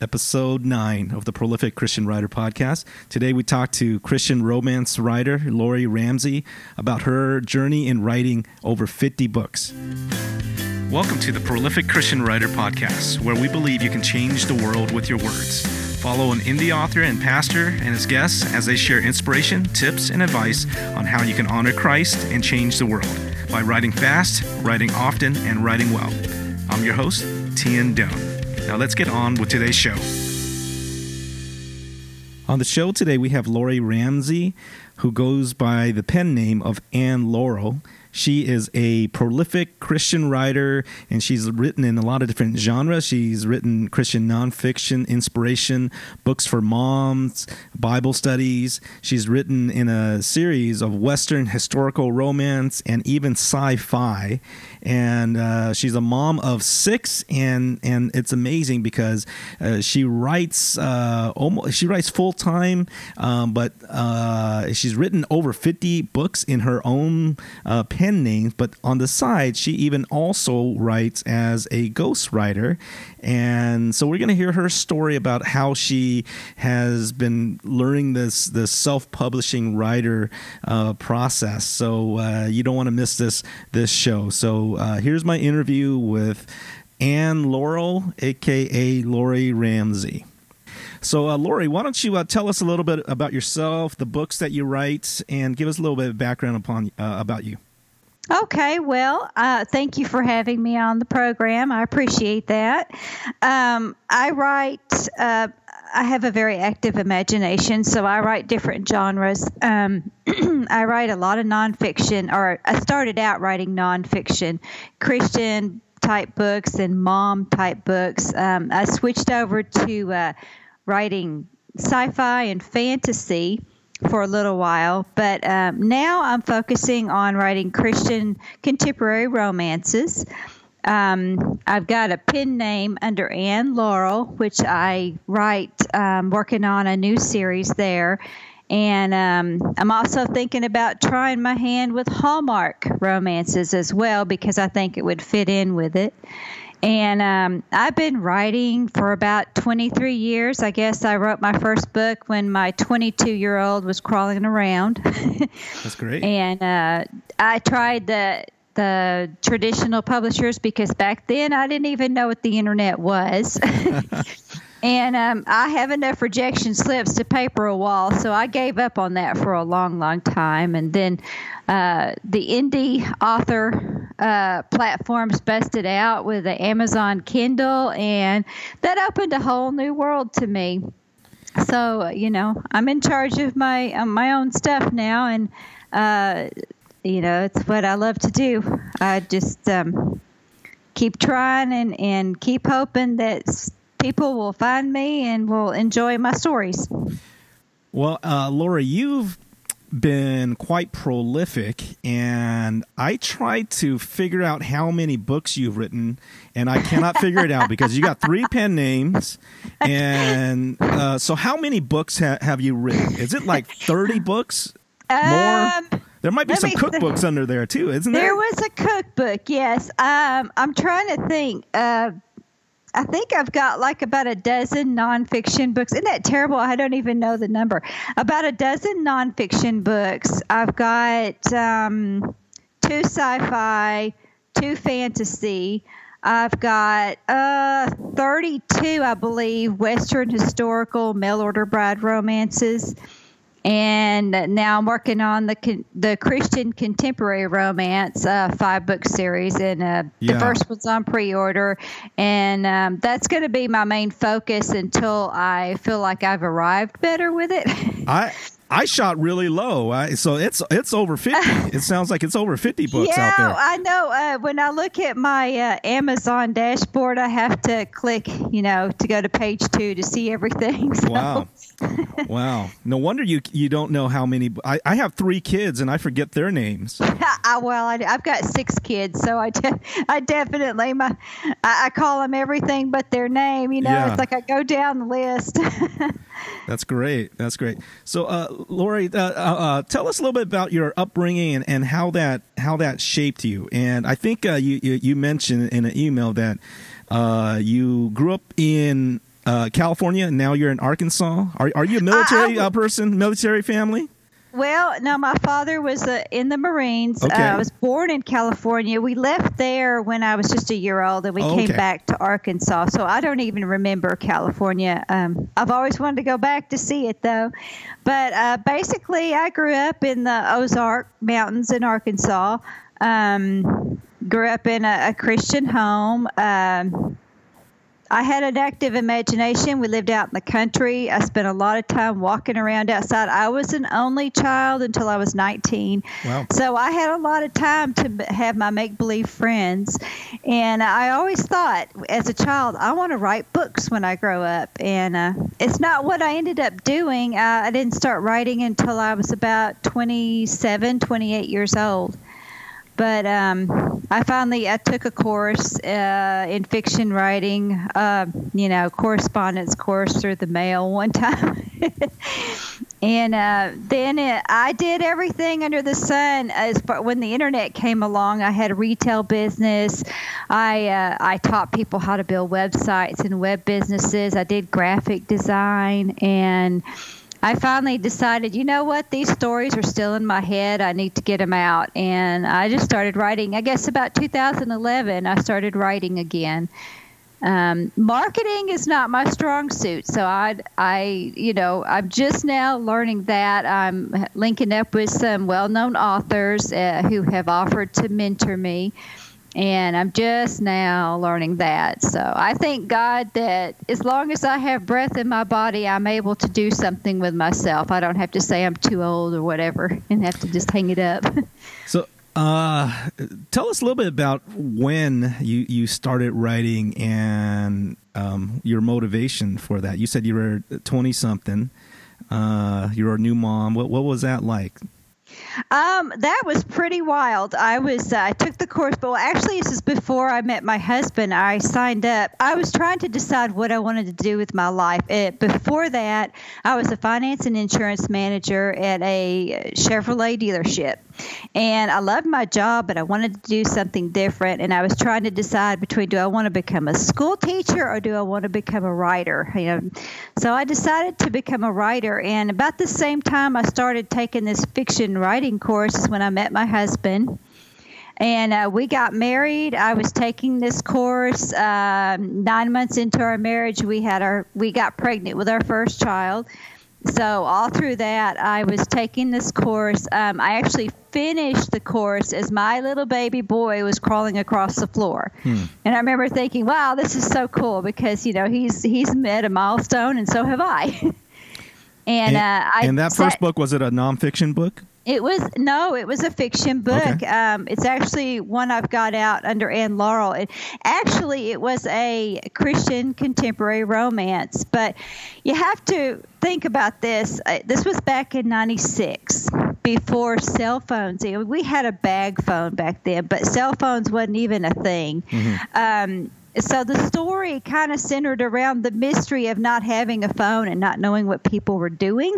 episode 9 of the Prolific Christian Writer podcast. Today we talk to Christian romance writer Lori Ramsey about her journey in writing over 50 books. Welcome to the Prolific Christian Writer podcast, where we believe you can change the world with your words. Follow an indie author and pastor and his guests as they share inspiration, tips, and advice on how you can honor Christ and change the world by writing fast, writing often, and writing well. I'm your host, Tian Doan. Now let's get on with today's show. On the show today, we have Lori Ramsey, who goes by the pen name of Ann Laurel. She is a prolific Christian writer, and she's written in a lot of different genres. She's written Christian nonfiction, inspiration, books for moms, Bible studies. She's written in a series of Western historical romance and even sci fi and uh, she's a mom of six, and and it's amazing because uh, she writes uh, almost she writes full time, um, but uh, she's written over fifty books in her own uh, pen name. But on the side, she even also writes as a ghostwriter, and so we're going to hear her story about how she has been learning this this self publishing writer uh, process. So uh, you don't want to miss this this show. So uh, here's my interview with Ann Laurel, aka Lori Ramsey. So, uh, Lori, why don't you uh, tell us a little bit about yourself, the books that you write, and give us a little bit of background upon uh, about you? Okay, well, uh, thank you for having me on the program. I appreciate that. Um, I write, uh, I have a very active imagination, so I write different genres. Um, I write a lot of nonfiction, or I started out writing nonfiction, Christian type books and mom type books. Um, I switched over to uh, writing sci fi and fantasy for a little while, but um, now I'm focusing on writing Christian contemporary romances. Um, I've got a pen name under Ann Laurel, which I write, um, working on a new series there. And um, I'm also thinking about trying my hand with Hallmark romances as well because I think it would fit in with it. And um, I've been writing for about 23 years. I guess I wrote my first book when my 22 year old was crawling around. That's great. and uh, I tried the the traditional publishers because back then I didn't even know what the internet was. and um, I have enough rejection slips to paper a wall, so I gave up on that for a long, long time. And then uh, the indie author uh, platforms busted out with the Amazon Kindle, and that opened a whole new world to me. So you know, I'm in charge of my uh, my own stuff now, and uh, you know, it's what I love to do. I just um, keep trying and and keep hoping that people will find me and will enjoy my stories. Well, uh, Laura, you've been quite prolific, and I tried to figure out how many books you've written, and I cannot figure it out because you got three pen names. And uh, so, how many books ha- have you written? Is it like 30 books? More? Um, there might be some cookbooks th- under there too, isn't there? There was a cookbook, yes. Um, I'm trying to think. Uh, I think I've got like about a dozen nonfiction books. Isn't that terrible? I don't even know the number. About a dozen nonfiction books. I've got um, two sci-fi, two fantasy. I've got uh, 32, I believe, Western historical mail order bride romances and now I'm working on the the Christian contemporary romance uh, five book series, and uh, yeah. the first one's on pre order, and um, that's going to be my main focus until I feel like I've arrived better with it. I I shot really low, I, so it's it's over fifty. it sounds like it's over fifty books yeah, out there. I know. Uh, when I look at my uh, Amazon dashboard, I have to click, you know, to go to page two to see everything. So. Wow, wow. No wonder you you don't know how many. I, I have three kids and I forget their names. I, well, I, have got six kids, so I, de- I definitely my I, I, call them everything but their name. You know, yeah. it's like I go down the list. That's great. That's great. So, uh, Lori, uh, uh, uh, tell us a little bit about your upbringing and, and how that how that shaped you. And I think uh, you, you, you mentioned in an email that uh, you grew up in uh, California, and now you're in Arkansas. Are are you a military uh, person, military family? Well, no, my father was uh, in the Marines. Okay. Uh, I was born in California. We left there when I was just a year old, and we Oh, came okay. back to Arkansas. So I don't even remember California. Um, I've always wanted to go back to see it, though. But uh, basically, I grew up in the Ozark Mountains in Arkansas. Um, grew up in a, a Christian home. Um, I had an active imagination. We lived out in the country. I spent a lot of time walking around outside. I was an only child until I was 19. Wow. So I had a lot of time to have my make believe friends. And I always thought as a child, I want to write books when I grow up. And uh, it's not what I ended up doing. Uh, I didn't start writing until I was about 27, 28 years old but um, I finally I took a course uh, in fiction writing, uh, you know, correspondence course through the mail one time, and uh, then it, I did everything under the sun. As far, when the internet came along, I had a retail business. I uh, I taught people how to build websites and web businesses. I did graphic design and. I finally decided, you know what, these stories are still in my head. I need to get them out. And I just started writing. I guess about 2011, I started writing again. Um, marketing is not my strong suit, so I, I, you know, I'm just now learning that. I'm linking up with some well-known authors uh, who have offered to mentor me, and I'm just now learning that. So I thank God that as long as I have breath in my body, I'm able to do something with myself. I don't have to say I'm too old or whatever and have to just hang it up. So, uh, tell us a little bit about when you, you started writing and um, your motivation for that. You said you were 20 something. Uh, you were a new mom. What, what was that like? Um, that was pretty wild. I was uh, I took the course, but well, actually this is before I met my husband. I signed up. I was trying to decide what I wanted to do with my life. Uh before that, I was a finance and insurance manager at a Chevrolet dealership, and I loved my job, but I wanted to do something different. And I was trying to decide between do I want to become a school teacher or do I want to become a writer? You know, so I decided to become a writer. And about the same time, I started taking this fiction writing course is when I met my husband. And uh, we got married. I was taking this course. Um, nine months into our marriage, we had our we got pregnant with our first child. So all through that, I was taking this course. Um, I actually finished the course as my little baby boy was crawling across the floor, and I remember thinking, "Wow, this is so cool!" Because you know he's he's met a milestone, and so have I. and, And, uh, I and that sat- first book, was it a nonfiction book? It was no, it was a fiction book. Okay. Um, it's actually one I've got out under Ann Laurel. It, actually, it was a Christian contemporary romance, but you have to think about this. Uh, this was back in '96, before cell phones. We had a bag phone back then, but cell phones wasn't even a thing. Um, so the story kind of centered around the mystery of not having a phone and not knowing what people were doing.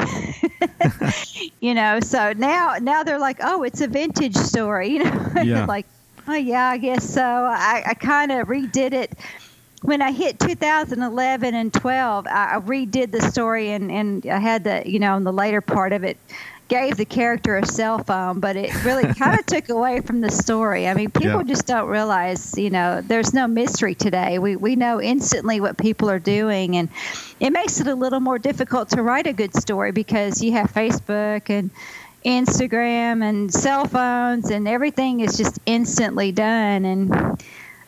you know, so now now they're like, oh, it's a vintage story. You know, Yeah. like, oh yeah, I guess so. I, I kind of redid it when I hit 2011 and 12. I, I redid the story and and I had the you know in the later part of it gave the character a cell phone, but it really kind of took away from the story. I mean, people Yeah. just don't realize, you know, there's no mystery today. We we know instantly what people are doing, and it makes it a little more difficult to write a good story because you have Facebook and Instagram and cell phones, and everything is just instantly done. And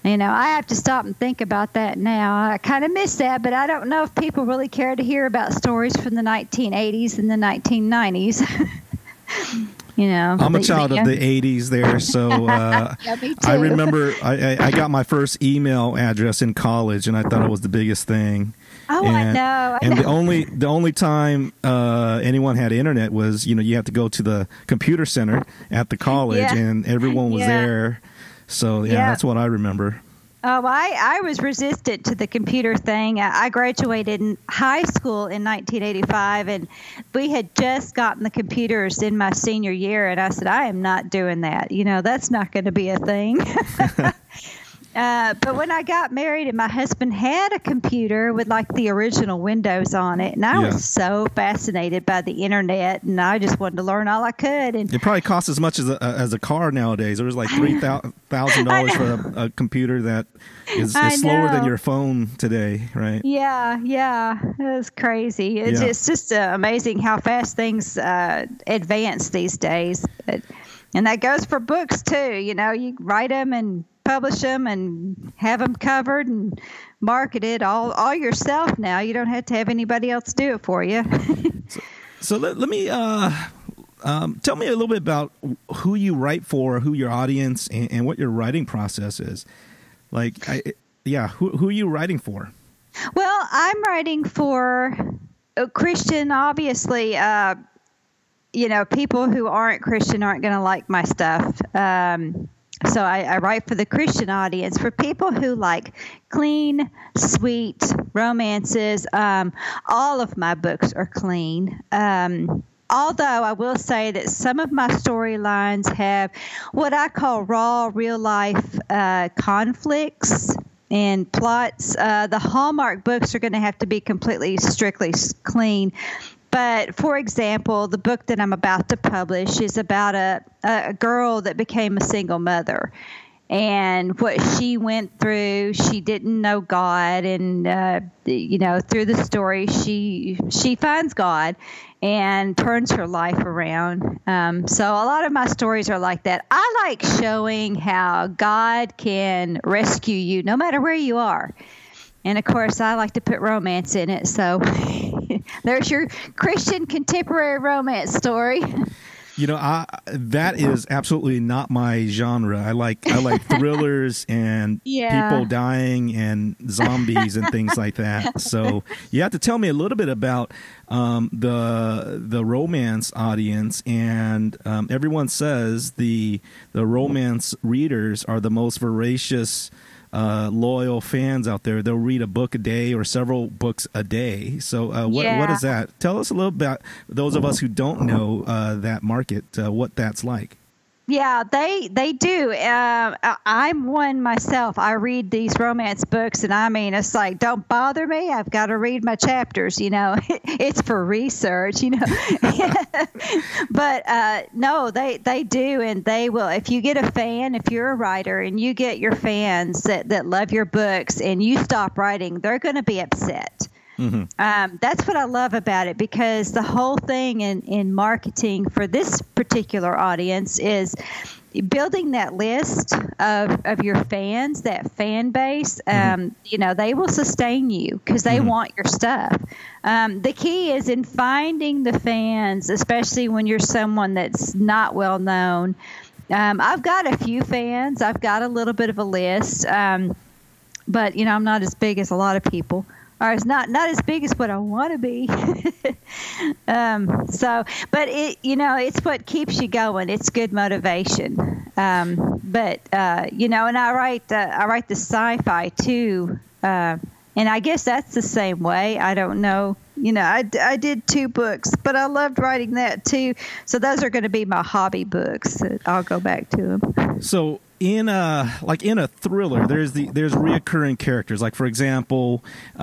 you know, I have to stop and think about that now. I kind of miss that, but I don't know if people really care to hear about stories from the 1980s and the 1990s. you know, I'm a child of the 80s there, so uh, Yeah, I remember I, I, I got my first email address in college, and I thought it was the biggest thing. Oh, I and, know. I and the only the only time uh, anyone had internet was you know you have to go to the computer center at the college, Yeah. and everyone was Yeah. there. So yeah, Yeah. that's what I remember. Oh, I, I was resistant to the computer thing. I I graduated in high school in 1985, and we had just gotten the computers in my senior year. And I said, I am not doing that. You know, that's not going to be a thing. Uh, but when I got married and my husband had a computer with like the original Windows on it, and I Yeah. was so fascinated by the internet, and I just wanted to learn all I could. And It probably costs as much as a, as a car nowadays. It was like three thousand dollars for a, a computer that is, is slower than your phone today, right? yeah, yeah, it was crazy. It's, Yeah. it's just uh, amazing how fast things uh, advance these days. But, and that goes for books too. You know, you write them and publish them and have them covered and marketed all all yourself now. You don't have to have anybody else do it for you. So let, let me uh, um, tell me a little bit about who you write for, who your audience, and, and what your writing process is. Like, I, yeah, who who are you writing for? Well, I'm writing for a Christian, obviously. Uh, you know, people who aren't Christian aren't going to like my stuff. Um, so I, I write for the Christian audience. For people who like clean, sweet romances, um, all of my books are clean. Um, although I will say that some of my storylines have what I call raw, real life uh, conflicts and plots. Uh, the Hallmark books are going to have to be completely, strictly clean. But for example, the book that I'm about to publish is about a, a girl that became a single mother. And what she went through, she didn't know God, and uh, you know, through the story, she she finds God and turns her life around. Um, so a lot of my stories are like that. I like showing how God can rescue you no matter where you are. And of course, I like to put romance in it. So there's your Christian contemporary romance story. You know, I that is absolutely not my genre. I like I like thrillers and Yeah. people dying and zombies and things like that. So you have to tell me a little bit about um, the the romance audience. And um, everyone says the the romance readers are the most voracious. Uh, loyal fans out there, they'll read a book a day or several books a day. So, uh, what what Yeah. is that? Tell us a little about those of us who don't know uh, that market, uh, what that's like. Yeah, they they do. Uh, I'm one myself. I read these romance books, and I mean, it's like, don't bother me. I've got to read my chapters. You know, it's for research. You know, but uh, no, they they do, and they will. If you get a fan, if you're a writer, and you get your fans that that love your books, and you stop writing, they're going to be upset. Um, that's what I love about it because the whole thing in, in marketing for this particular audience is building that list of, of your fans, that fan base. Um, You know, they will sustain you because they want your stuff. Um, the key is in finding the fans, especially when you're someone that's not well known. Um, I've got a few fans, I've got a little bit of a list. Um, but you know I'm not as big as a lot of people, or it's not not as big as what I want to be. um, so, but it you know it's what keeps you going. It's good motivation. Um, but uh, you know, and I write I write the sci-fi too, uh, and I guess that's the same way. I don't know. You know, I, I did two books, but I loved writing that too. So those are going to be my hobby books. I'll go back to them. So in a like in a thriller, there's the there's reoccurring characters. Like for example, uh,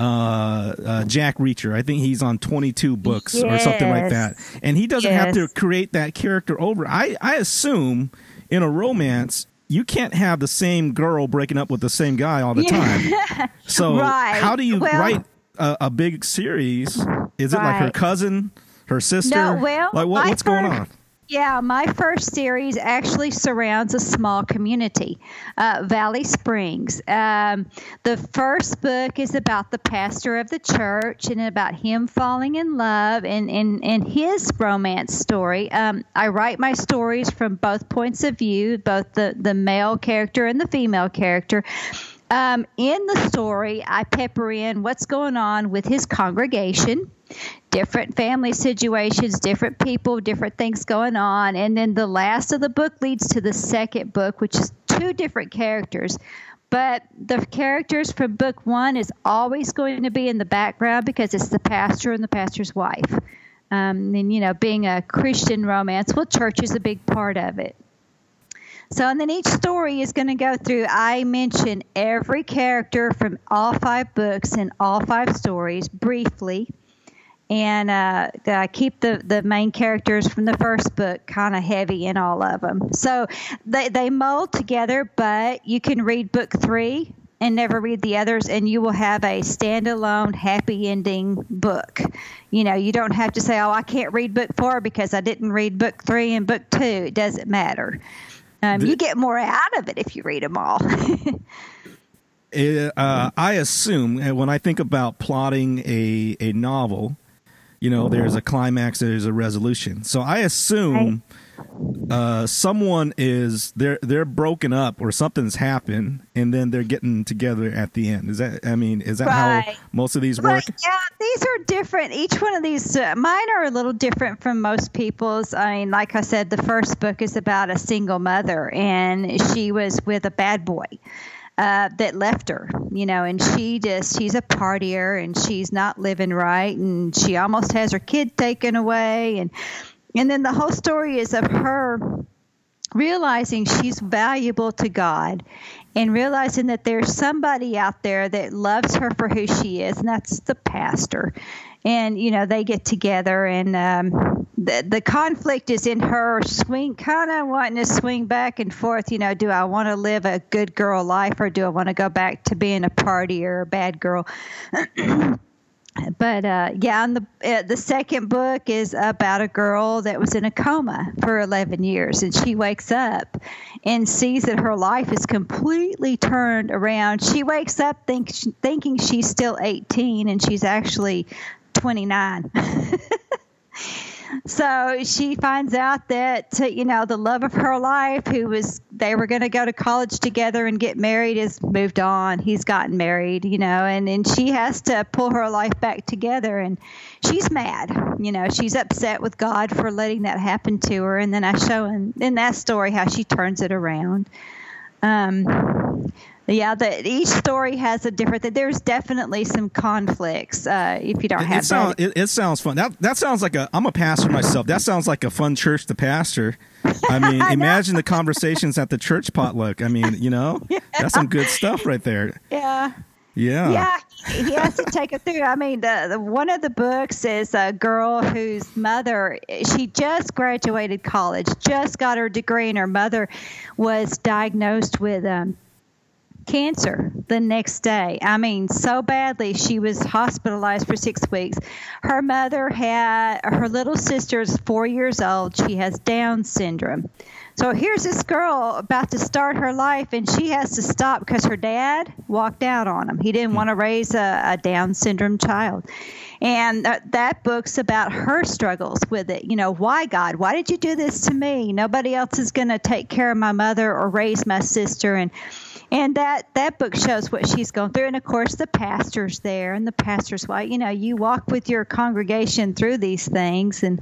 uh, Jack Reacher. I think he's on 22 books or something like that, and he doesn't have to create that character over. I I assume in a romance. You can't have the same girl breaking up with the same guy all the time. So Right. how do you Well- write a, a big series? Is it like her cousin, her sister? No, well, like what, what's going on? Yeah, my first series actually surrounds a small community, uh, Valley Springs. Um, the first book is about the pastor of the church and about him falling in love and, and, and his romance story. Um, I write my stories from both points of view, both the, the male character and the female character. Um, in the story, I pepper in what's going on with his congregation, different family situations, different people, different things going on. And then the last of the book leads to the second book, which is two different characters. But the characters from book one is always going to be in the background because it's the pastor and the pastor's wife. Um, and, you know, being a Christian romance, well, church is a big part of it. So, and then each story is going to go through. I mention every character from all five books and all five stories briefly and uh, I keep the, the main characters from the first book kind of heavy in all of them. So they, they mold together, but you can read book three and never read the others, and you will have a standalone happy ending book. You know, you don't have to say, oh, I can't read book four because I didn't read book three and book two. It doesn't matter. Um, the, you get more out of it if you read them all. it, uh, I assume when I think about plotting a, a novel, you know, there's a climax, there's a resolution. So I assume uh, someone is they're they're broken up or something's happened, and then they're getting together at the end. Is that I mean, is that right. how most of these work? yeah, these are different. Each one of these, uh, mine are a little different from most people's. I mean, like I said, the first book is about a single mother, and she was with a bad boy uh, that left her, you know, and she just, she's a partier and she's not living right and she almost has her kid taken away. And, and then the whole story is of her realizing she's valuable to God and realizing that there's somebody out there that loves her for who she is, and that's the pastor and you know they get together and um, the the conflict is in her swing kind of wanting to swing back and forth you know do i want to live a good girl life or do i want to go back to being a party or a bad girl but uh, yeah, and the uh, the second book is about a girl that was in a coma for 11 years, and she wakes up and sees that her life is completely turned around. She wakes up think, thinking she's still 18, and she's actually 29. so she finds out that you know the love of her life who was they were going to go to college together and get married has moved on. He's gotten married you know and and she has to pull her life back together. And she's mad you know she's upset with god for letting that happen to her. And then i show in, in that story how she turns it around. Um yeah, the, each story has a different. There's definitely some conflicts. Uh, if you don't it, have it, sound, it, it, sounds fun. That that sounds like a. I'm a pastor myself. That sounds like a fun church to pastor. I mean, imagine the conversations at the church potluck. I mean, you know, yeah. that's some good stuff right there. Yeah. Yeah. Yeah, he has to take it through. I mean, the, the, one of the books is a girl whose mother, she just graduated college, just got her degree, and her mother was diagnosed with um, cancer the next day. I mean, so badly she was hospitalized for six weeks. Her mother had her little sister is four years old. She has Down syndrome. So here's this girl about to start her life, and she has to stop because her dad walked out on him. He didn't want to raise a, a Down syndrome child. And uh, that book's about her struggles with it. You know, why, God? Why did you do this to me? Nobody else is going to take care of my mother or raise my sister. And and that that book shows what she's going through and of course the pastor's there and the pastor's wife you know you walk with your congregation through these things and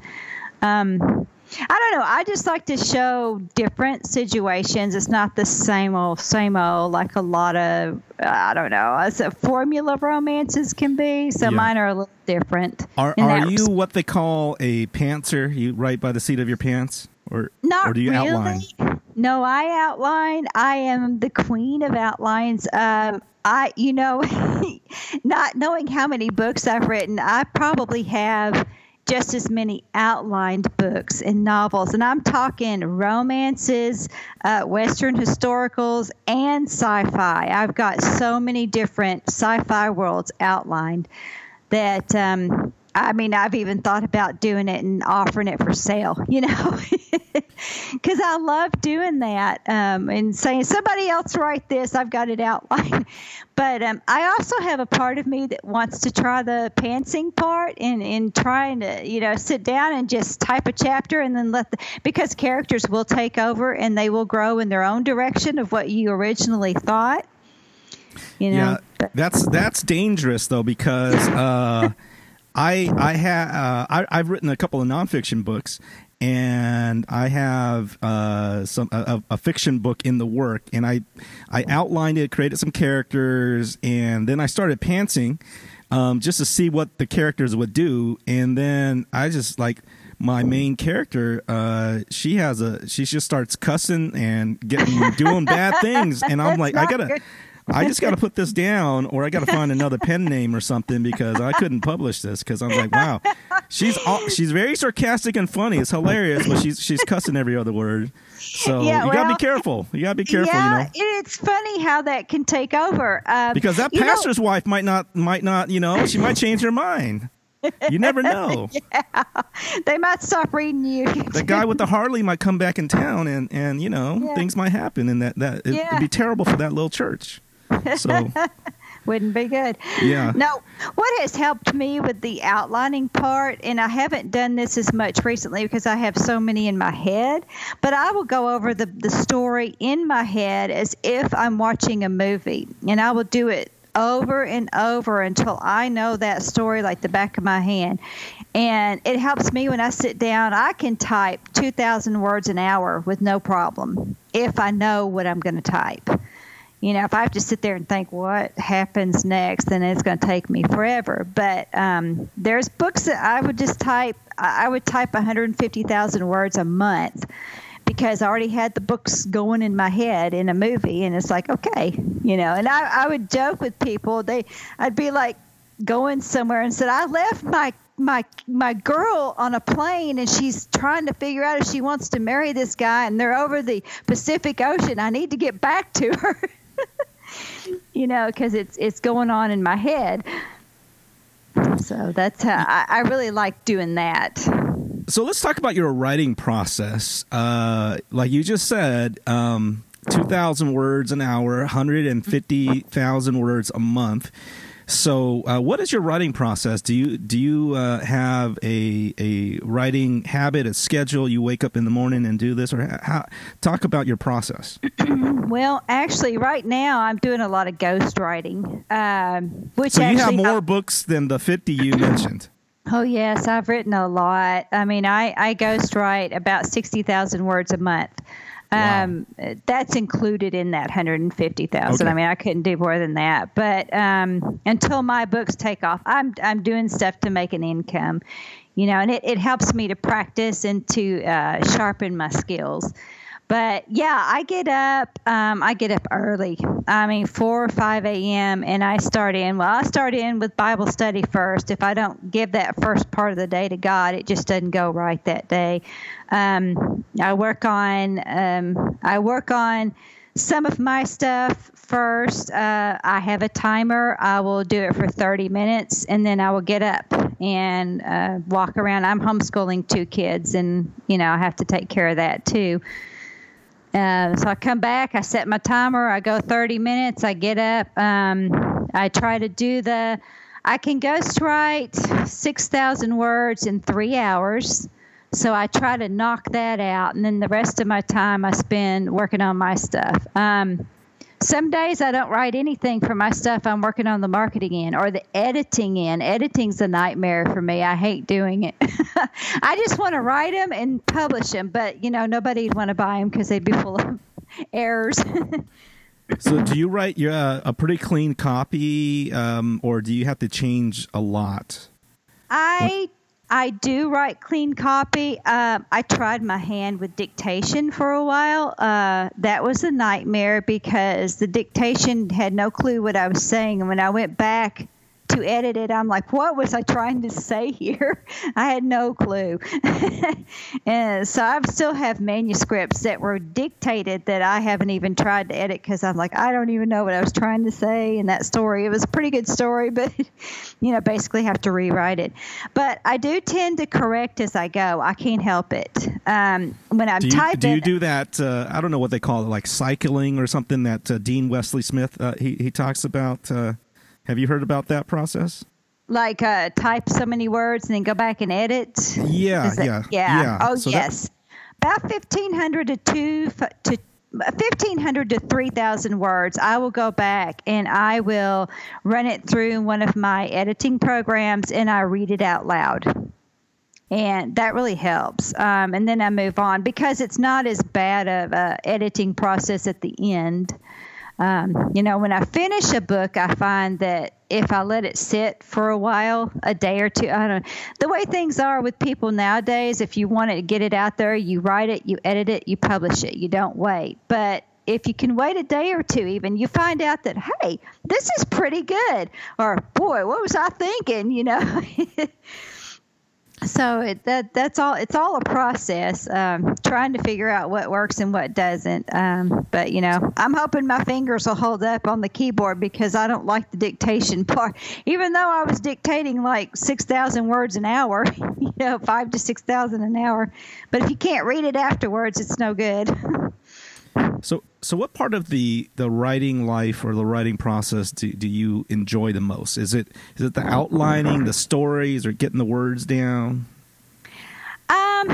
um, I don't know. I just like to show different situations. It's not the same old, same old like a lot of I don't know, as a formula romances can be. So yeah. mine are a little different. Are are you res- what they call a pantser? You write by the seat of your pants, or not or do you really. outline? No, I outline. I am the queen of outlines. Um, I, you know, not knowing how many books I've written, I probably have just as many outlined books and novels. And I'm talking romances, uh, Western historicals, and sci fi. I've got so many different sci fi worlds outlined that um, I mean, I've even thought about doing it and offering it for sale, you know, because I love doing that um, and saying, somebody else write this, I've got it outlined. But um, I also have a part of me that wants to try the pantsing part and, and trying to, you know, sit down and just type a chapter and then let the, because characters will take over and they will grow in their own direction of what you originally thought. You know, yeah, that's that's dangerous though because uh, I I have uh, I, I've written a couple of nonfiction books, and I have uh, some a, a, fiction book in the work, and I I outlined it, created some characters, and then I started pantsing um, just to see what the characters would do, and then I just like my main character, uh, she has a she just starts cussing and getting doing bad things, and I'm like, I gotta. I just got to put this down, or I got to find another pen name or something because I couldn't publish this because I'm like, wow, she's all, she's very sarcastic and funny. It's hilarious, but she's she's cussing every other word. So yeah, you well, gotta be careful. You gotta be careful. Yeah, you know? it's funny how that can take over. Um, because that pastor's know, wife might not might not you know she might change her mind. You never know. yeah, they might stop reading you. the guy with the Harley might come back in town, and and you know yeah. things might happen, and that that it, yeah. it'd be terrible for that little church. So. Wouldn't be good. Yeah. No, what has helped me with the outlining part, and I haven't done this as much recently because I have so many in my head, but I will go over the, the story in my head as if I'm watching a movie, and I will do it over and over until I know that story like the back of my hand. And it helps me when I sit down, I can type 2,000 words an hour with no problem if I know what I'm going to type you know, if I have to sit there and think what happens next, then it's going to take me forever. But um, there's books that I would just type. I would type 150,000 words a month because I already had the books going in my head in a movie, and it's like okay, you know. And I, I would joke with people. They, I'd be like going somewhere and said, I left my my my girl on a plane and she's trying to figure out if she wants to marry this guy and they're over the Pacific Ocean. I need to get back to her. you know, because it's it's going on in my head. So that's how I, I really like doing that. So let's talk about your writing process. Uh, like you just said, um, two thousand words an hour, hundred and fifty thousand words a month. So, uh, what is your writing process? Do you do you uh, have a a writing habit, a schedule? You wake up in the morning and do this, or how? Talk about your process. well, actually, right now I'm doing a lot of ghost writing, um, which so you have more books than the fifty you mentioned. Oh yes, I've written a lot. I mean, I I ghostwrite about sixty thousand words a month. Um, wow. That's included in that 150,000. Okay. I mean, I couldn't do more than that. But um, until my books take off, I'm I'm doing stuff to make an income, you know, and it, it helps me to practice and to uh, sharpen my skills. But yeah, I get up. Um, I get up early. I mean, four or five a.m. and I start in. Well, I start in with Bible study first. If I don't give that first part of the day to God, it just doesn't go right that day. Um, I work on. Um, I work on some of my stuff first. Uh, I have a timer. I will do it for 30 minutes, and then I will get up and uh, walk around. I'm homeschooling two kids, and you know I have to take care of that too. Uh, so I come back, I set my timer, I go 30 minutes, I get up, um, I try to do the, I can ghost write 6,000 words in three hours. So I try to knock that out, and then the rest of my time I spend working on my stuff. Um, some days I don't write anything for my stuff I'm working on the marketing in or the editing in. Editing's a nightmare for me. I hate doing it. I just want to write them and publish them, but you know nobody'd want to buy them because they'd be full of errors. so, do you write your, uh, a pretty clean copy, um, or do you have to change a lot? I I do write clean copy. Uh, I tried my hand with dictation for a while. Uh, that was a nightmare because the dictation had no clue what I was saying. And when I went back to edit it, I'm like, what was I trying to say here? I had no clue. and so I still have manuscripts that were dictated that I haven't even tried to edit because I'm like, I don't even know what I was trying to say in that story. It was a pretty good story, but you know, basically have to rewrite it. But I do tend to correct as I go. I can't help it. Um, when I'm do you, typing, do you do that? Uh, I don't know what they call it, like cycling or something that uh, Dean Wesley Smith uh, he he talks about. Uh, have you heard about that process? Like uh, type so many words and then go back and edit. Yeah, that, yeah, yeah, yeah. Oh so yes, that, about fifteen hundred to two to 1500 to 3000 words i will go back and i will run it through one of my editing programs and i read it out loud and that really helps um, and then i move on because it's not as bad of a editing process at the end um, you know, when I finish a book, I find that if I let it sit for a while, a day or two. I don't know. The way things are with people nowadays, if you want to get it out there, you write it, you edit it, you publish it. You don't wait. But if you can wait a day or two, even you find out that hey, this is pretty good, or boy, what was I thinking? You know. so it, that that's all it's all a process um, trying to figure out what works and what doesn't. Um, but you know i'm hoping my fingers will hold up on the keyboard because i don't like the dictation part. Even though i was dictating like 6000 words an hour you know 5 to 6000 an hour. But if you can't read it afterwards it's no good So, so what part of the the writing life or the writing process do, do you enjoy the most? Is it is it the outlining, the stories, or getting the words down? Um,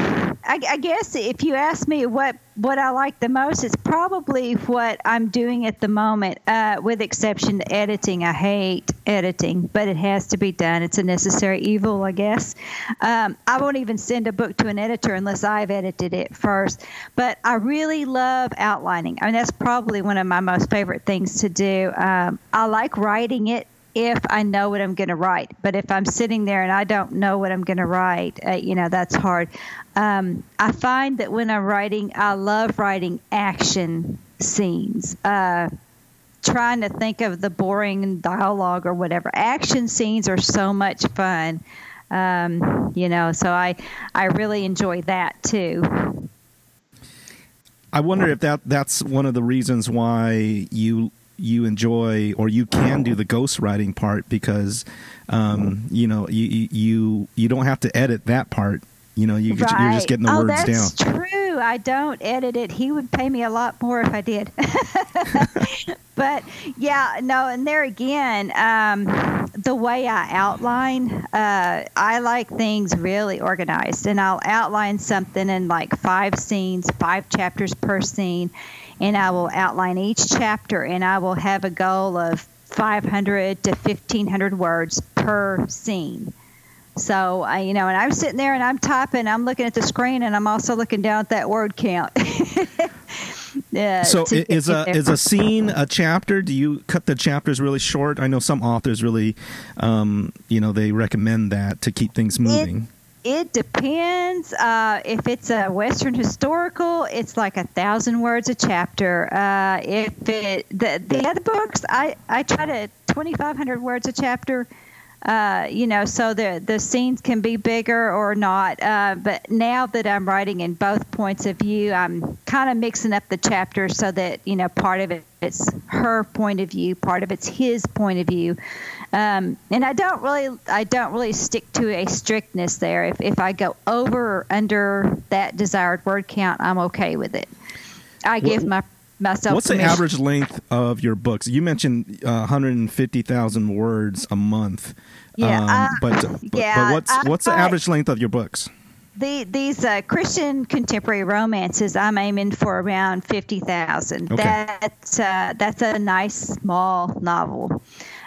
I, I, guess if you ask me what what I like the most, it's probably what I'm doing at the moment. Uh, with exception to editing, I hate editing, but it has to be done. It's a necessary evil, I guess. Um, I won't even send a book to an editor unless I've edited it first. But I really love outlining. I mean, that's probably one of my most favorite things to do. Um, I like writing it if I know what I'm going to write. But if I'm sitting there and I don't know what I'm going to write, uh, you know, that's hard. Um, I find that when I'm writing, I love writing action scenes. Uh, trying to think of the boring dialogue or whatever. Action scenes are so much fun. Um, you know, so I I really enjoy that too. I wonder if that that's one of the reasons why you you enjoy or you can do the ghostwriting part because um, you know you you you don't have to edit that part. You know, you right. you're just getting the oh, words that's down. true. I don't edit it. He would pay me a lot more if I did. but yeah, no, and there again, um, the way I outline, uh, I like things really organized, and I'll outline something in like five scenes, five chapters per scene and I will outline each chapter and I will have a goal of 500 to 1500 words per scene. So, I, you know, and I'm sitting there and I'm typing, I'm looking at the screen and I'm also looking down at that word count. uh, so is a is a scene a chapter? Do you cut the chapters really short? I know some authors really, um, you know, they recommend that to keep things moving. It depends. Uh, if it's a Western historical, it's like a thousand words a chapter. Uh, if it the the other books, I I try to twenty five hundred words a chapter. Uh, you know, so the the scenes can be bigger or not. Uh, but now that I'm writing in both points of view, I'm kind of mixing up the chapters so that you know part of it it's her point of view, part of it's his point of view. Um, and I don't really I don't really stick to a strictness there. If if I go over or under that desired word count, I'm okay with it. I give my myself. What's permission. the average length of your books? You mentioned uh, 150,000 words a month. Yeah, um, uh, but, but, yeah, but what's I, what's the average length of your books? The, these uh, Christian contemporary romances, I'm aiming for around fifty thousand. Okay. That's uh, that's a nice small novel.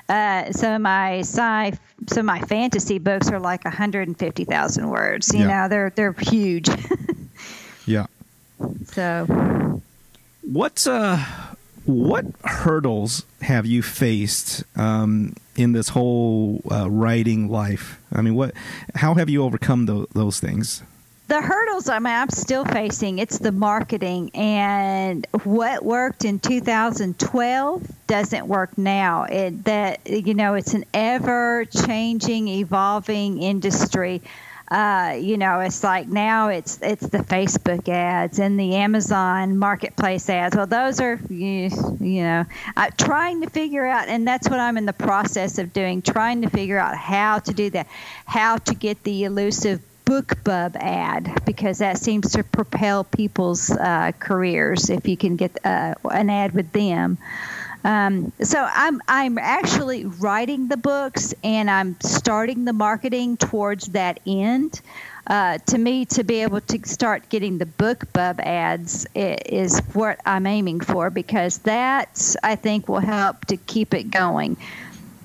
Uh, some of my sci, some of my fantasy books are like 150,000 words. You yeah. know, they're they're huge. yeah. So, what's uh, what hurdles have you faced um, in this whole uh, writing life? I mean, what? How have you overcome th- those things? the hurdles I mean, I'm still facing it's the marketing and what worked in 2012 doesn't work now. It that you know it's an ever changing, evolving industry. Uh, you know, it's like now it's it's the Facebook ads and the Amazon Marketplace ads. Well, those are you, you know uh, trying to figure out, and that's what I'm in the process of doing, trying to figure out how to do that, how to get the elusive BookBub ad because that seems to propel people's uh, careers if you can get uh, an ad with them. Um, so I'm I'm actually writing the books and I'm starting the marketing towards that end. Uh, to me, to be able to start getting the BookBub ads is what I'm aiming for because that I think will help to keep it going.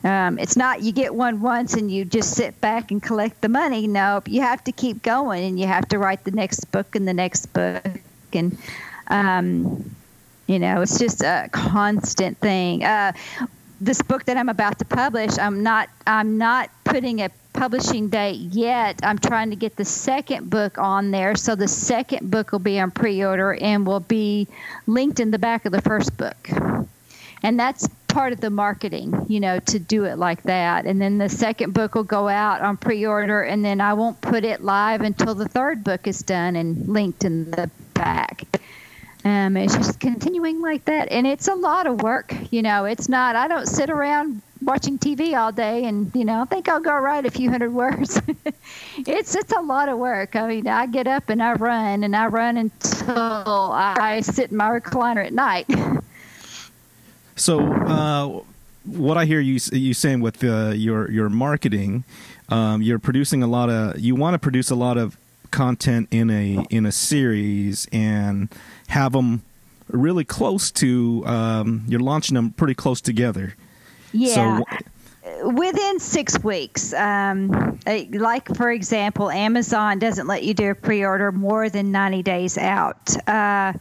Um, it's not you get one once and you just sit back and collect the money. No, you have to keep going and you have to write the next book and the next book and um, you know it's just a constant thing. Uh, this book that I'm about to publish, I'm not I'm not putting a publishing date yet. I'm trying to get the second book on there, so the second book will be on pre-order and will be linked in the back of the first book. And that's part of the marketing, you know, to do it like that. And then the second book will go out on pre-order, and then I won't put it live until the third book is done and linked in the back. Um, it's just continuing like that, and it's a lot of work. You know, it's not. I don't sit around watching TV all day, and you know, I think I'll go write a few hundred words. it's it's a lot of work. I mean, I get up and I run, and I run until I sit in my recliner at night. So, uh, what I hear you you saying with uh, your your marketing, um, you're producing a lot of you want to produce a lot of content in a in a series and have them really close to um, you're launching them pretty close together. Yeah. So, within six weeks. Um, like, for example, Amazon doesn't let you do a pre order more than 90 days out. Uh,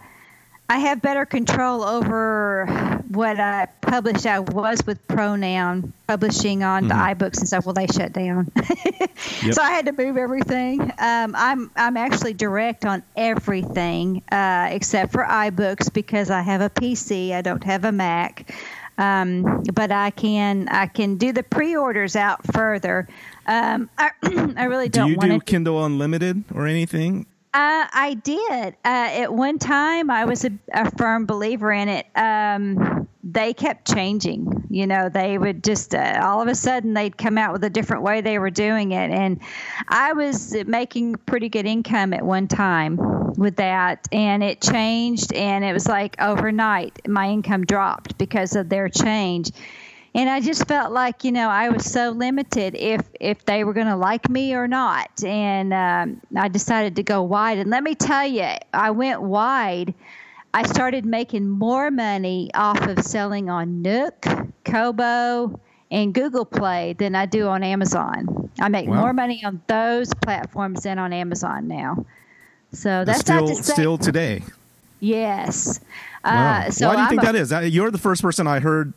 I have better control over what I publish. I was with Pronoun publishing on mm-hmm. the iBooks and stuff. Well, they shut down, yep. so I had to move everything. Um, I'm I'm actually direct on everything uh, except for iBooks because I have a PC. I don't have a Mac. Um, but I can I can do the pre-orders out further. Um, I, I really don't. Do you do Kindle Unlimited or anything? Uh, I did. Uh, at one time, I was a, a firm believer in it. Um, they kept changing. You know, they would just uh, all of a sudden they'd come out with a different way they were doing it, and I was making pretty good income at one time with that, and it changed, and it was like overnight my income dropped because of their change and I just felt like you know I was so limited if if they were going to like me or not, and um, I decided to go wide. And let me tell you, I went wide. I started making more money off of selling on Nook, Kobo, and Google Play than I do on Amazon. I make wow. more money on those platforms than on Amazon now. So that's still, not to say, still today. Yes. Wow. Uh, so Why do you I'm think a, that is? You're the first person I heard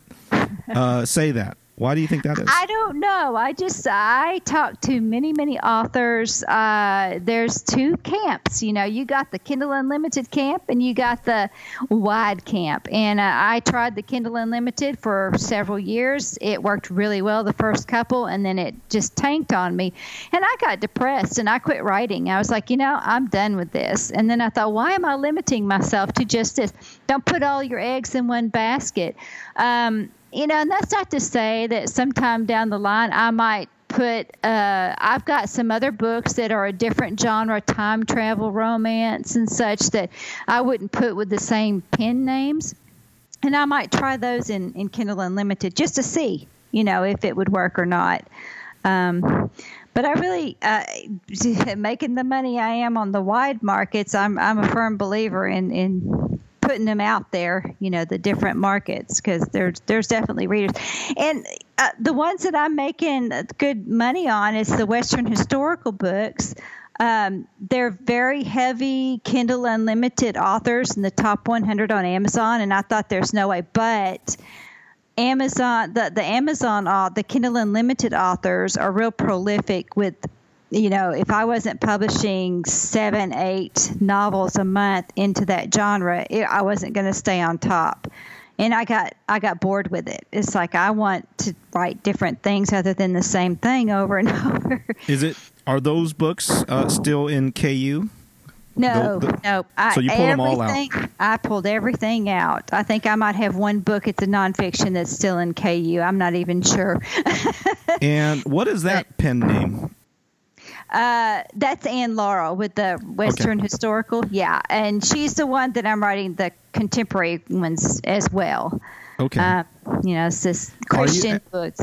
uh, say that? Why do you think that is? I don't know. I just I talked to many many authors. Uh, there's two camps. You know, you got the Kindle Unlimited camp and you got the wide camp. And uh, I tried the Kindle Unlimited for several years. It worked really well the first couple, and then it just tanked on me. And I got depressed and I quit writing. I was like, you know, I'm done with this. And then I thought, why am I limiting myself to just this? Don't put all your eggs in one basket. Um, you know, and that's not to say that sometime down the line I might put uh, I've got some other books that are a different genre, time travel romance and such that I wouldn't put with the same pen names. And I might try those in, in Kindle Unlimited just to see, you know, if it would work or not. Um, but I really, uh, making the money I am on the wide markets, I'm, I'm a firm believer in, in putting them out there, you know, the different markets because there's there's definitely readers, and uh, the ones that I'm making good money on is the Western historical books. Um, they're very heavy Kindle Unlimited authors in the top 100 on Amazon, and I thought there's no way, but Amazon, the the Amazon, uh, the Kindle Unlimited authors are real prolific with you know, if I wasn't publishing seven, eight novels a month into that genre, it, I wasn't going to stay on top. And I got I got bored with it. It's like I want to write different things other than the same thing over and over. Is it? Are those books uh, still in KU? No, the, the, no. I, so you pulled them all out. I pulled everything out. I think I might have one book. It's a nonfiction that's still in KU. I'm not even sure. and what is that pen name? Uh, that's Ann Laurel with the Western okay. Historical. Yeah, and she's the one that I'm writing the contemporary ones as well. Okay. Uh, you know, it's this Christian you, books.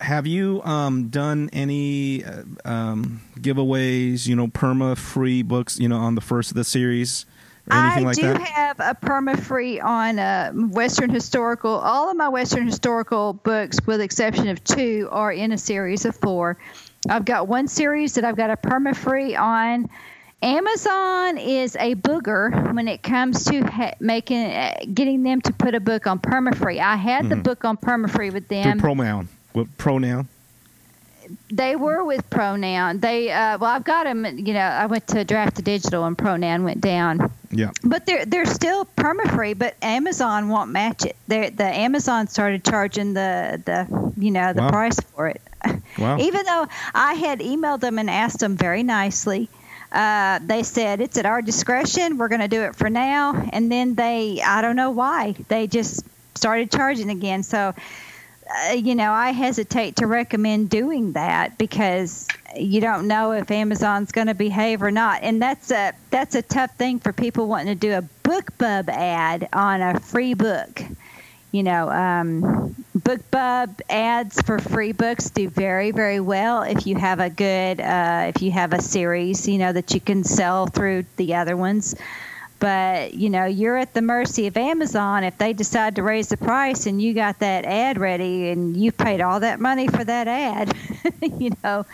Have you um, done any uh, um, giveaways? You know, perma free books. You know, on the first of the series. I like do that? have a perma free on uh, Western historical. All of my Western historical books, with exception of two, are in a series of four. I've got one series that I've got a perma free on, Amazon is a booger when it comes to ha- making uh, getting them to put a book on permafree. I had mm-hmm. the book on permafree with them. Through pronoun. What pronoun? They were with pronoun. They uh, well, I've got them. You know, I went to Draft2Digital and pronoun went down. Yeah. But they're they're still permafree, but Amazon won't match it. They the Amazon started charging the the you know the wow. price for it. Wow. Even though I had emailed them and asked them very nicely uh, they said it's at our discretion. We're going to do it for now. And then they, I don't know why, they just started charging again. So, uh, you know, I hesitate to recommend doing that because you don't know if Amazon's going to behave or not. And that's a that's a tough thing for people wanting to do a BookBub ad on a free book you know, um, BookBub ads for free books do very, very well if you have a good, uh, if you have a series, you know, that you can sell through the other ones. But, you know, you're at the mercy of Amazon. If they decide to raise the price and you got that ad ready and you paid all that money for that ad, you know,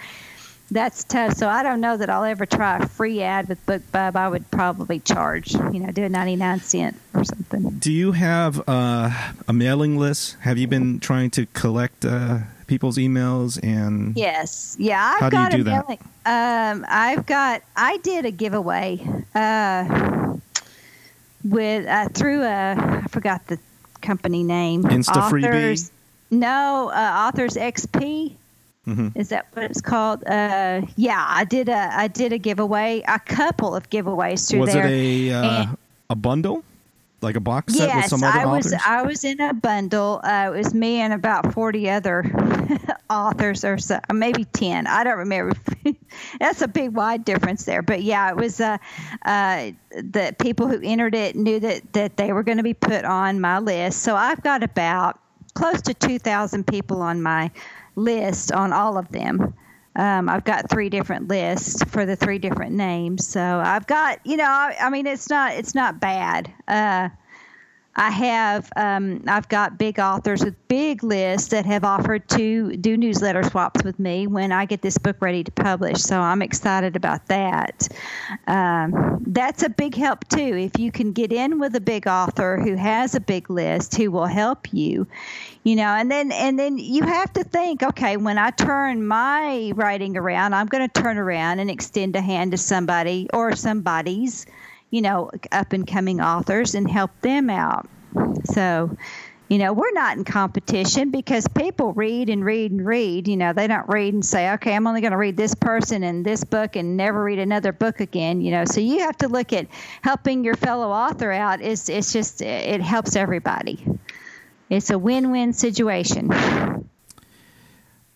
that's tough. So I don't know that I'll ever try a free ad with BookBub. I would probably charge, you know, do a 99 cent or something. Do you have uh, a mailing list? Have you been trying to collect uh, people's emails and? Yes. Yeah. I've how got do you do that? Mailing. Um, I've got, I did a giveaway uh, with, uh, through a, I forgot the company name. Instafreebie? No, uh, AuthorsXP. Mm-hmm. Is that what it's called? Uh, yeah, I did a I did a giveaway, a couple of giveaways through was there. Was it a uh, a bundle, like a box set yes, with some other I was authors? I was in a bundle. Uh, it was me and about forty other authors, or so, maybe ten. I don't remember. That's a big wide difference there. But yeah, it was uh, uh, the people who entered it knew that that they were going to be put on my list. So I've got about close to two thousand people on my list on all of them. Um, I've got three different lists for the three different names. So I've got, you know, I, I mean, it's not it's not bad. Uh, I have um, I've got big authors with big lists that have offered to do newsletter swaps with me when I get this book ready to publish. So I'm excited about that. Um, that's a big help too. If you can get in with a big author who has a big list who will help you, you know, and then and then you have to think, okay, when I turn my writing around, I'm going to turn around and extend a hand to somebody or somebody's you know, up and coming authors and help them out. So, you know, we're not in competition because people read and read and read. You know, they don't read and say, okay, I'm only going to read this person and this book and never read another book again. You know, so you have to look at helping your fellow author out. It's, it's just, it helps everybody. It's a win win situation. Uh,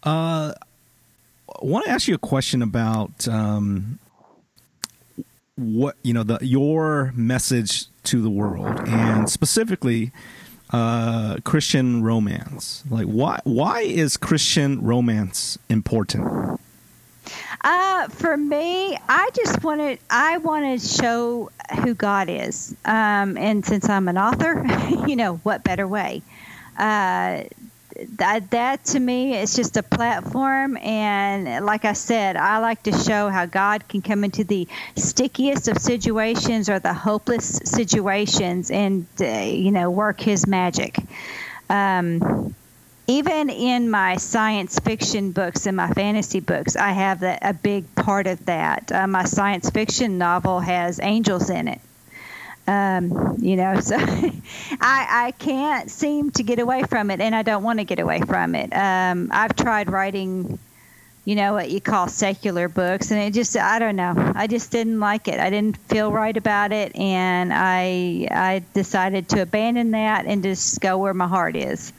I want to ask you a question about um, what you know the your message to the world and specifically uh, Christian romance. Like why why is Christian romance important? Uh, for me, I just wanted I want to show who God is, um, and since I'm an author, you know what better way? Uh, that that to me is just a platform and like i said i like to show how god can come into the stickiest of situations or the hopeless situations and uh, you know work his magic um, even in my science fiction books and my fantasy books, I have a, a big part of that. Uh, my science fiction novel has angels in it. Um, you know, so I, I can't seem to get away from it, and I don't want to get away from it. Um, I've tried writing, you know, what you call secular books, and it just, I don't know, I just didn't like it. I didn't feel right about it, and I, I decided to abandon that and just go where my heart is.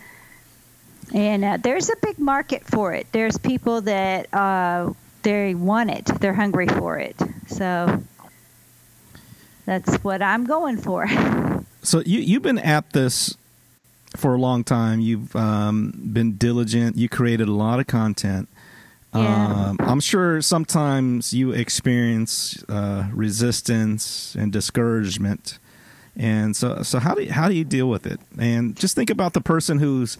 And uh, there's a big market for it. There's people that uh, they want it. They're hungry for it. So that's what I'm going for. So you you've been at this for a long time. You've um, been diligent. You created a lot of content. Yeah. Um, I'm sure sometimes you experience uh, resistance and discouragement. And so, so how do you, how do you deal with it? And just think about the person who's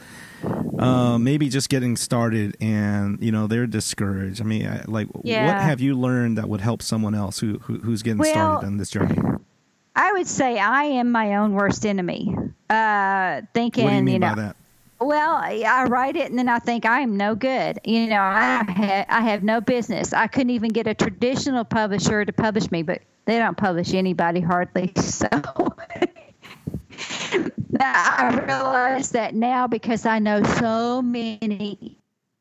uh, maybe just getting started, and you know they're discouraged. I mean, like, Yeah. what have you learned that would help someone else who, who who's getting Well, started on this journey? I would say I am my own worst enemy. Uh, thinking, What do you mean know, by that? Well, I I write it and then I think I am no good. You know, I ha- I have no business. I couldn't even get a traditional publisher to publish me, but they don't publish anybody hardly. So I realize that now because I know so many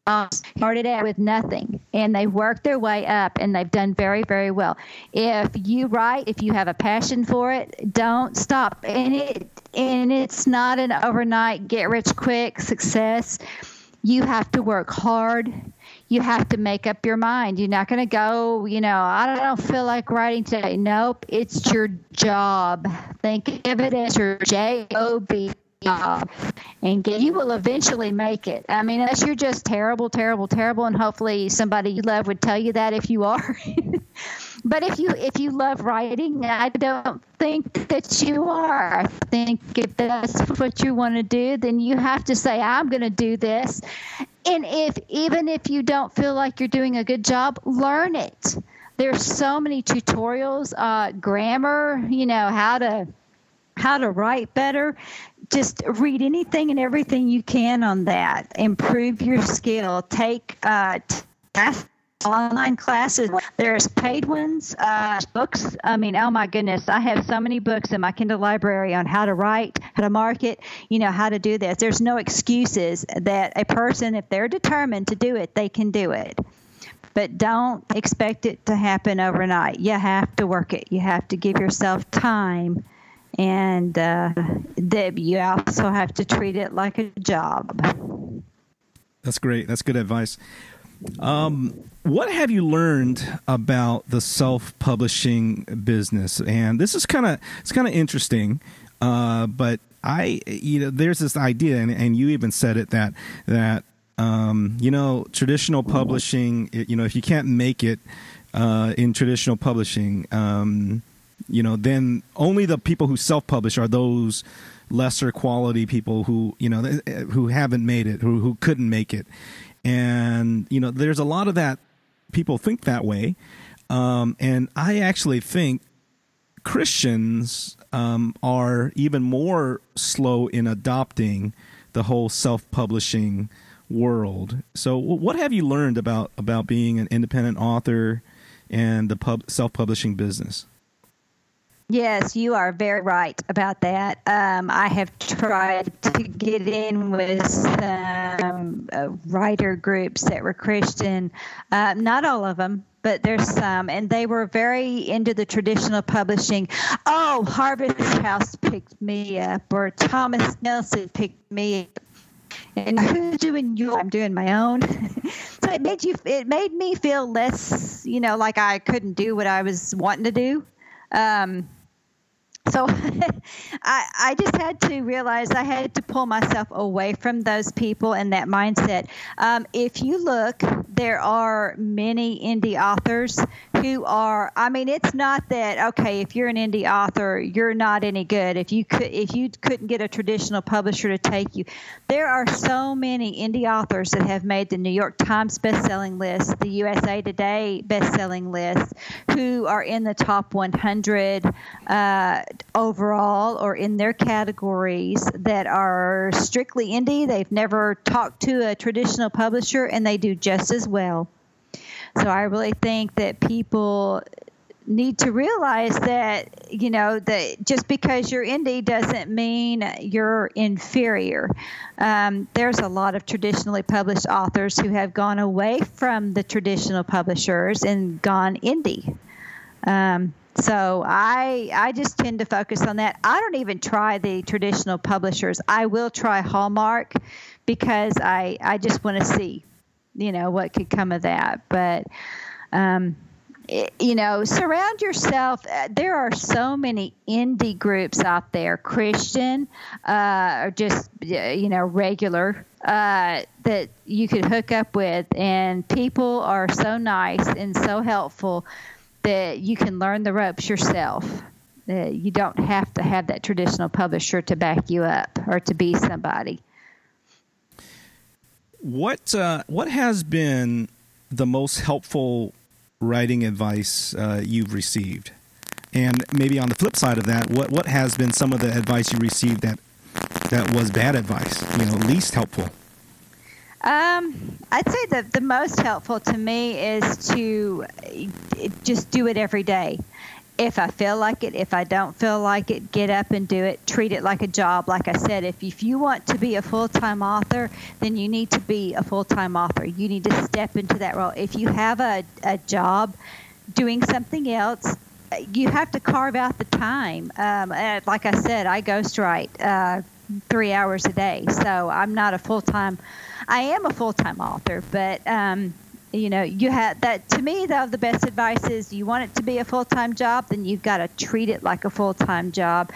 um, started out with nothing and they've worked their way up and they've done very very well. If you write if you have a passion for it don't stop. And it and it's not an overnight get rich quick success. You have to work hard you have to make up your mind you're not going to go you know i don't feel like writing today nope it's your job think of it as your job job and get, you will eventually make it. I mean, unless you're just terrible, terrible, terrible, and hopefully somebody you love would tell you that if you are. but if you if you love writing, I don't think that you are. I think if that's what you want to do, then you have to say, I'm going to do this. And if even if you don't feel like you're doing a good job, learn it. There's so many tutorials, uh, grammar, you know, how to how to write better just read anything and everything you can on that improve your skill take uh, t- online classes there's paid ones uh, books i mean oh my goodness i have so many books in my kindle library on how to write how to market you know how to do this there's no excuses that a person if they're determined to do it they can do it but don't expect it to happen overnight you have to work it you have to give yourself time and uh, you also have to treat it like a job. That's great. That's good advice. Um, what have you learned about the self-publishing business? And this is kind of it's kind of interesting, uh, but I you know there's this idea, and, and you even said it that that um, you know traditional publishing, you know if you can't make it uh, in traditional publishing. Um, you know, then only the people who self-publish are those lesser quality people who you know who haven't made it, who who couldn't make it, and you know, there's a lot of that. People think that way, um, and I actually think Christians um, are even more slow in adopting the whole self-publishing world. So, what have you learned about about being an independent author and the pub, self-publishing business? Yes, you are very right about that. Um, I have tried to get in with some uh, writer groups that were Christian, uh, not all of them, but there's some, and they were very into the traditional publishing. Oh, Harvest House picked me up, or Thomas Nelson picked me up. And who's doing your? I'm doing my own. so it made you. It made me feel less, you know, like I couldn't do what I was wanting to do. Um, so I, I just had to realize I had to pull myself away from those people and that mindset. Um, if you look, there are many indie authors who are. I mean, it's not that okay. If you're an indie author, you're not any good. If you could, if you couldn't get a traditional publisher to take you, there are so many indie authors that have made the New York Times bestselling list, the USA Today bestselling list, who are in the top 100. Uh, overall or in their categories that are strictly indie. They've never talked to a traditional publisher and they do just as well. So I really think that people need to realize that you know that just because you're indie doesn't mean you're inferior. Um, there's a lot of traditionally published authors who have gone away from the traditional publishers and gone indie. Um, so I I just tend to focus on that. I don't even try the traditional publishers. I will try Hallmark because I I just want to see, you know, what could come of that. But um, you know, surround yourself. Uh, there are so many indie groups out there, Christian, uh, or just you know regular uh, that you could hook up with, and people are so nice and so helpful that you can learn the ropes yourself. That you don't have to have that traditional publisher to back you up or to be somebody. What uh, what has been the most helpful writing advice uh, you've received? And maybe on the flip side of that, what what has been some of the advice you received that that was bad advice? You know, least helpful. Um, I'd say that the most helpful to me is to uh, just do it every day if I feel like it, if I don't feel like it, get up and do it. Treat it like a job. Like I said, if, if you want to be a full time author, then you need to be a full time author. You need to step into that role. If you have a, a job doing something else, you have to carve out the time. Um, like I said, I ghostwrite uh, three hours a day, so I'm not a full time. I am a full time author, but um, you know you have that to me though the best advice is you want it to be a full-time job then you've got to treat it like a full-time job.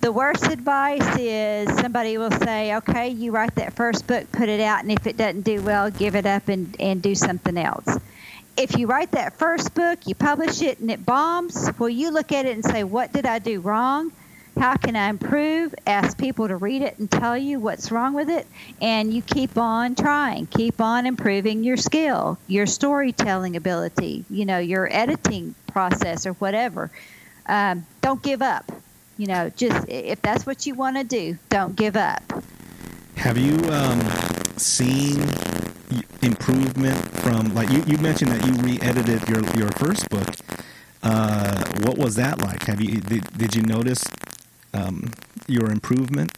The worst advice is somebody will say okay you write that first book put it out and if it doesn't do well give it up and, and do something else. If you write that first book you publish it and it bombs well you look at it and say what did i do wrong how can I improve? Ask people to read it and tell you what's wrong with it. And you keep on trying, keep on improving your skill, your storytelling ability, you know, your editing process or whatever. Um, don't give up. You know, just if that's what you want to do, don't give up. Have you um, seen improvement from, like, you, you mentioned that you re edited your, your first book. Uh, what was that like? Have you did, did you notice um, your improvement?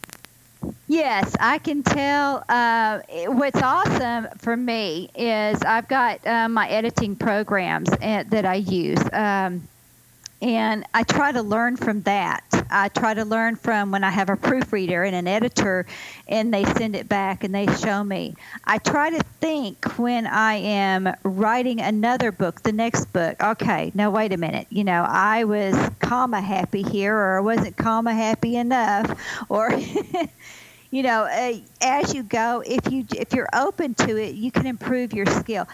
Yes, I can tell. Uh, what's awesome for me is I've got uh, my editing programs uh, that I use. Um, and I try to learn from that. I try to learn from when I have a proofreader and an editor and they send it back and they show me. I try to think when I am writing another book, the next book, okay, now wait a minute. You know, I was comma happy here or I wasn't comma happy enough or you know, uh, as you go, if you if you're open to it, you can improve your skill.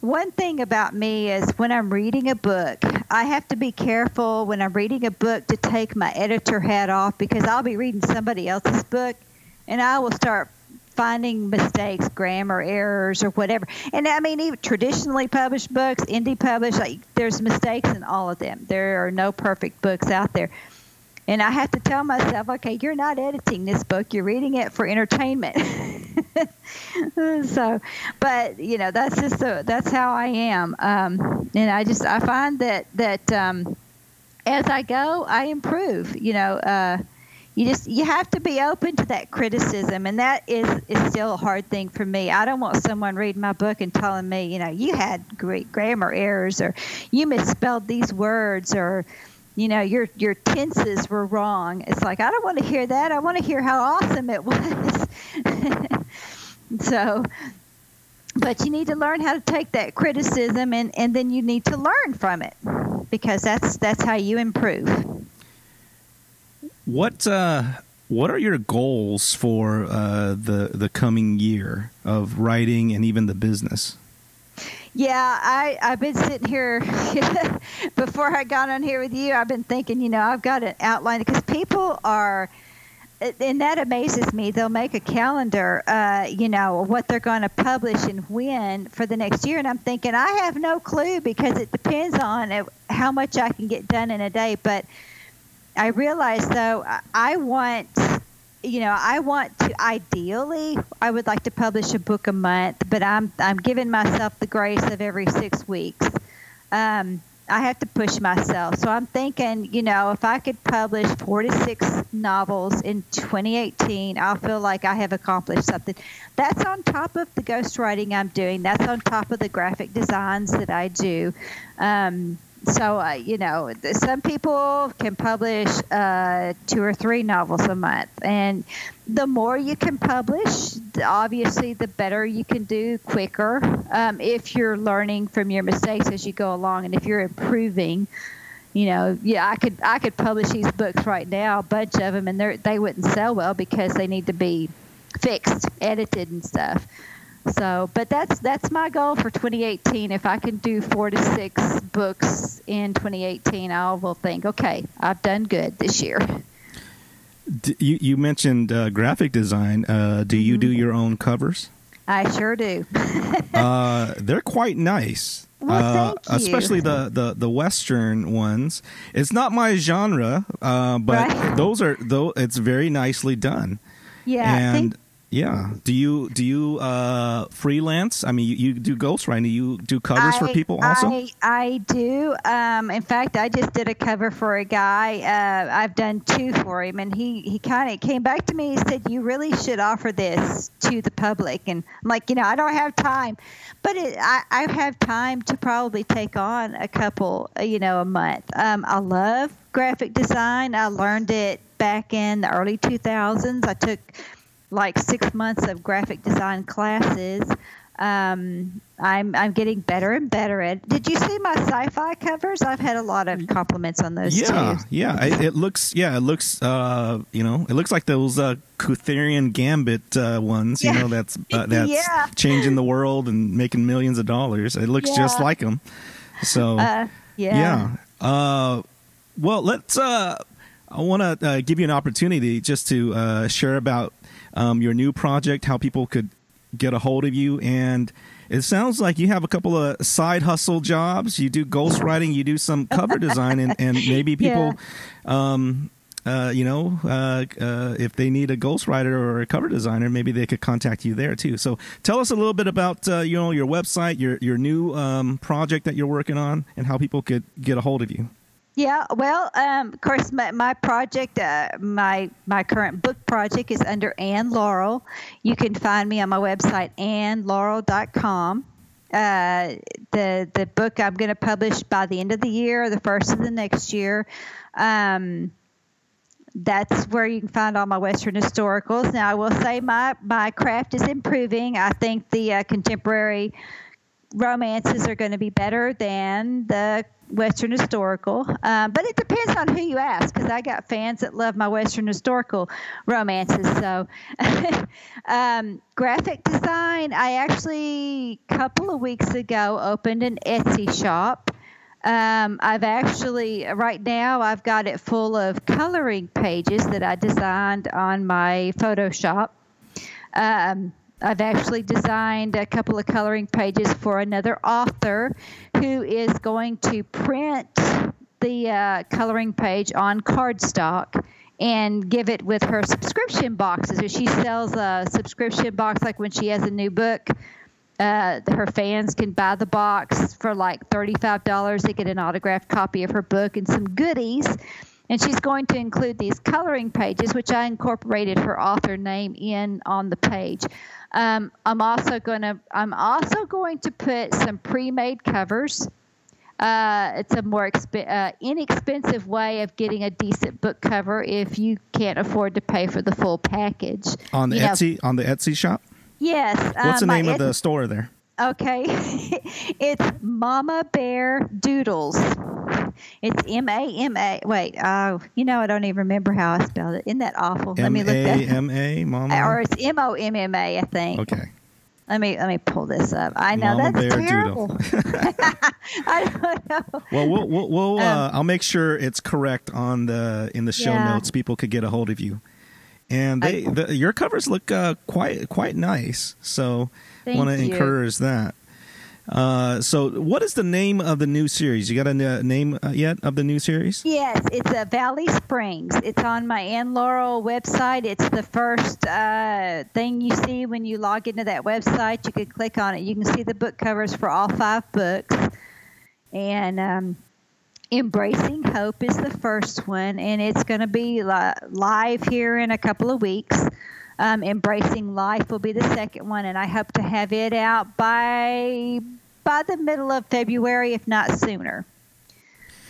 One thing about me is when I'm reading a book, I have to be careful when I'm reading a book to take my editor hat off because I'll be reading somebody else's book and I will start finding mistakes, grammar errors, or whatever. And I mean, even traditionally published books, indie published, like, there's mistakes in all of them. There are no perfect books out there. And I have to tell myself, okay, you're not editing this book, you're reading it for entertainment. so, but you know, that's just the, that's how I am. Um, and I just I find that that um, as I go, I improve. You know, uh, you just you have to be open to that criticism, and that is is still a hard thing for me. I don't want someone reading my book and telling me, you know, you had great grammar errors, or you misspelled these words, or you know your your tenses were wrong. It's like i don't want to hear that. I want to hear how awesome it was. So but you need to learn how to take that criticism and and then you need to learn from it because that's that's how you improve. What uh what are your goals for uh, the the coming year of writing and even the business yeah, I, I've been sitting here before I got on here with you. I've been thinking, you know, I've got an outline because people are, and that amazes me. They'll make a calendar, uh, you know, what they're going to publish and when for the next year. And I'm thinking, I have no clue because it depends on how much I can get done in a day. But I realize, though, I want you know, I want to ideally, I would like to publish a book a month, but I'm I'm giving myself the grace of every six weeks. Um, I have to push myself, so I'm thinking, you know, if I could publish four to six novels in 2018, I'll feel like I have accomplished something. That's on top of the ghostwriting I'm doing. That's on top of the graphic designs that I do. Um, so uh, you know some people can publish uh, two or three novels a month and the more you can publish obviously the better you can do quicker um, if you're learning from your mistakes as you go along and if you're improving. You know yeah i could i could publish these books right now a bunch of them and they they wouldn't sell well because they need to be fixed edited and stuff So, but that's that's my goal for 2018. If I can do four to six books in 2018, I will think, okay, I've done good this year. D- you you mentioned uh, graphic design. Uh, do you Mm-hmm. do your own covers? I sure do. uh, they're quite nice. Well, uh, you. Especially the, the, the western ones. It's not my genre, uh, but Right. those are though. It's very nicely done. Yeah, and yeah, do you do you uh, freelance? I mean, you, you do ghostwriting. Do you do covers for people also? I, I do. Um, in fact, I just did a cover for a guy. Uh, I've done two for him, and he, he kind of came back to me. He said, "You really should offer this to the public." And I'm like, you know, I don't have time, but it, I, I have time to probably take on a couple, uh, you know, a month. Um, I love graphic design. I learned it back in the early 2000s. I took like six months of graphic design classes. Um, I'm I'm getting better and better at. Did you see my sci-fi covers? I've had a lot of compliments on those yeah, too. yeah. I, it looks, yeah, it looks, uh, you know, it looks like those uh, Kurtherian Gambit uh, ones. You Yeah. know, that's uh, that's Yeah. changing the world and making millions of dollars. It looks just like them. So Uh, yeah. yeah. Uh, well, let's. Uh, I want to uh, give you an opportunity just to uh, share about um, your new project, how people could get a hold of you, and it sounds like you have a couple of side hustle jobs. You do ghostwriting, you do some cover design, and, and maybe people. Um, uh, you know, uh, uh, if they need a ghostwriter or a cover designer, maybe they could contact you there too. So, tell us a little bit about uh, you know your website, your your new um, project that you're working on, and how people could get a hold of you. Yeah, well, um, of course, my, my project, uh, my my current book project is under Ann Laurel. You can find me on my website, annlaurel.com. Uh, the the book I'm going to publish by the end of the year, or the first of the next year. Um, that's where you can find all my Western historicals. Now, I will say my my craft is improving. I think the uh, contemporary romances are going to be better than the Western historical. Um, but it depends on who you ask, because I got fans that love my Western historical romances. So, um, graphic design, I actually, a couple of weeks ago, opened an Etsy shop. Um, I've actually, right now, I've got it full of coloring pages that I designed on my Photoshop. Um, I've actually designed a couple of coloring pages for another author who is going to print the uh, coloring page on cardstock and give it with her subscription boxes. If she sells a subscription box, like when she has a new book, uh, her fans can buy the box for like $35. They get an autographed copy of her book and some goodies. And she's going to include these coloring pages, which I incorporated her author name in on the page. Um, I'm also going to I'm also going to put some pre-made covers. Uh, it's a more exp- uh, inexpensive way of getting a decent book cover if you can't afford to pay for the full package. On the You know, Etsy, on the Etsy shop. yes. What's uh, the name of Etsy- the store there? Okay. it's Mama Bear Doodles. It's M A M A. Wait, oh, you know, I don't even remember how I spelled it. Isn't that awful? Let me look that. M A, Mama. Or it's M O M M A, I think. Okay. Let me let me pull this up. I know Mama that's Bear terrible. Doodle. I don't know. Well, we'll, we'll, we'll Um, uh, I'll make sure it's correct on the in the show Yeah. notes. People could get a hold of you, and they the, your covers look uh, quite quite nice. So, want to encourage that. Uh, so, what is the name of the new series? You got a n- name uh, yet of the new series? Yes, it's a Valley Springs. It's on my Ann Laurel website. It's the first uh, thing you see when you log into that website. You can click on it. You can see the book covers for all five books. And um, Embracing Hope is the first one, and it's going to be li- live here in a couple of weeks. Um, Embracing Life will be the second one, and I hope to have it out by by the middle of February, if not sooner.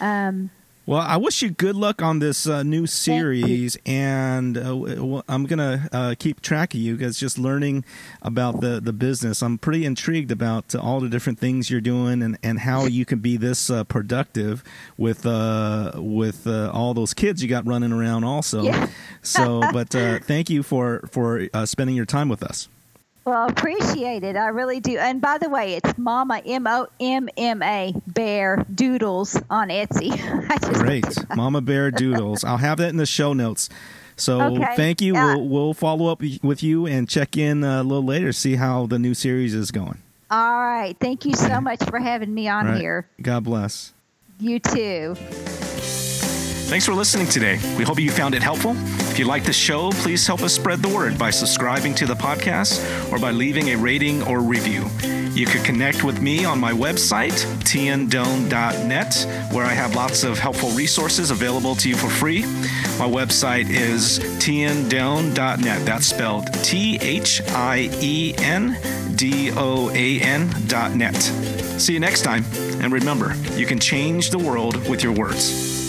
Um, Well, I wish you good luck on this uh, new series, and uh, I'm gonna uh, keep track of you guys. Just learning about the the business, I'm pretty intrigued about uh, all the different things you're doing, and, and how you can be this uh, productive with uh, with uh, all those kids you got running around. Also, Yeah. so but uh, thank you for for uh, spending your time with us. Well, appreciate it. I really do. And by the way, it's Mama M O M M A Bear Doodles on Etsy. Great, Mama Bear Doodles. I'll have that in the show notes. So Okay. thank you. Uh, we'll, we'll follow up with you and check in a little later, see how the new series is going. All right. Thank you so much for having me on right. here. God bless. You too. Thanks for listening today. We hope you found it helpful. If you like the show, please help us spread the word by subscribing to the podcast or by leaving a rating or review. You could connect with me on my website, thiendoan.net, where I have lots of helpful resources available to you for free. My website is thiendoan.net. That's spelled T H I E N D O A N dot net. See you next time, and remember, you can change the world with your words.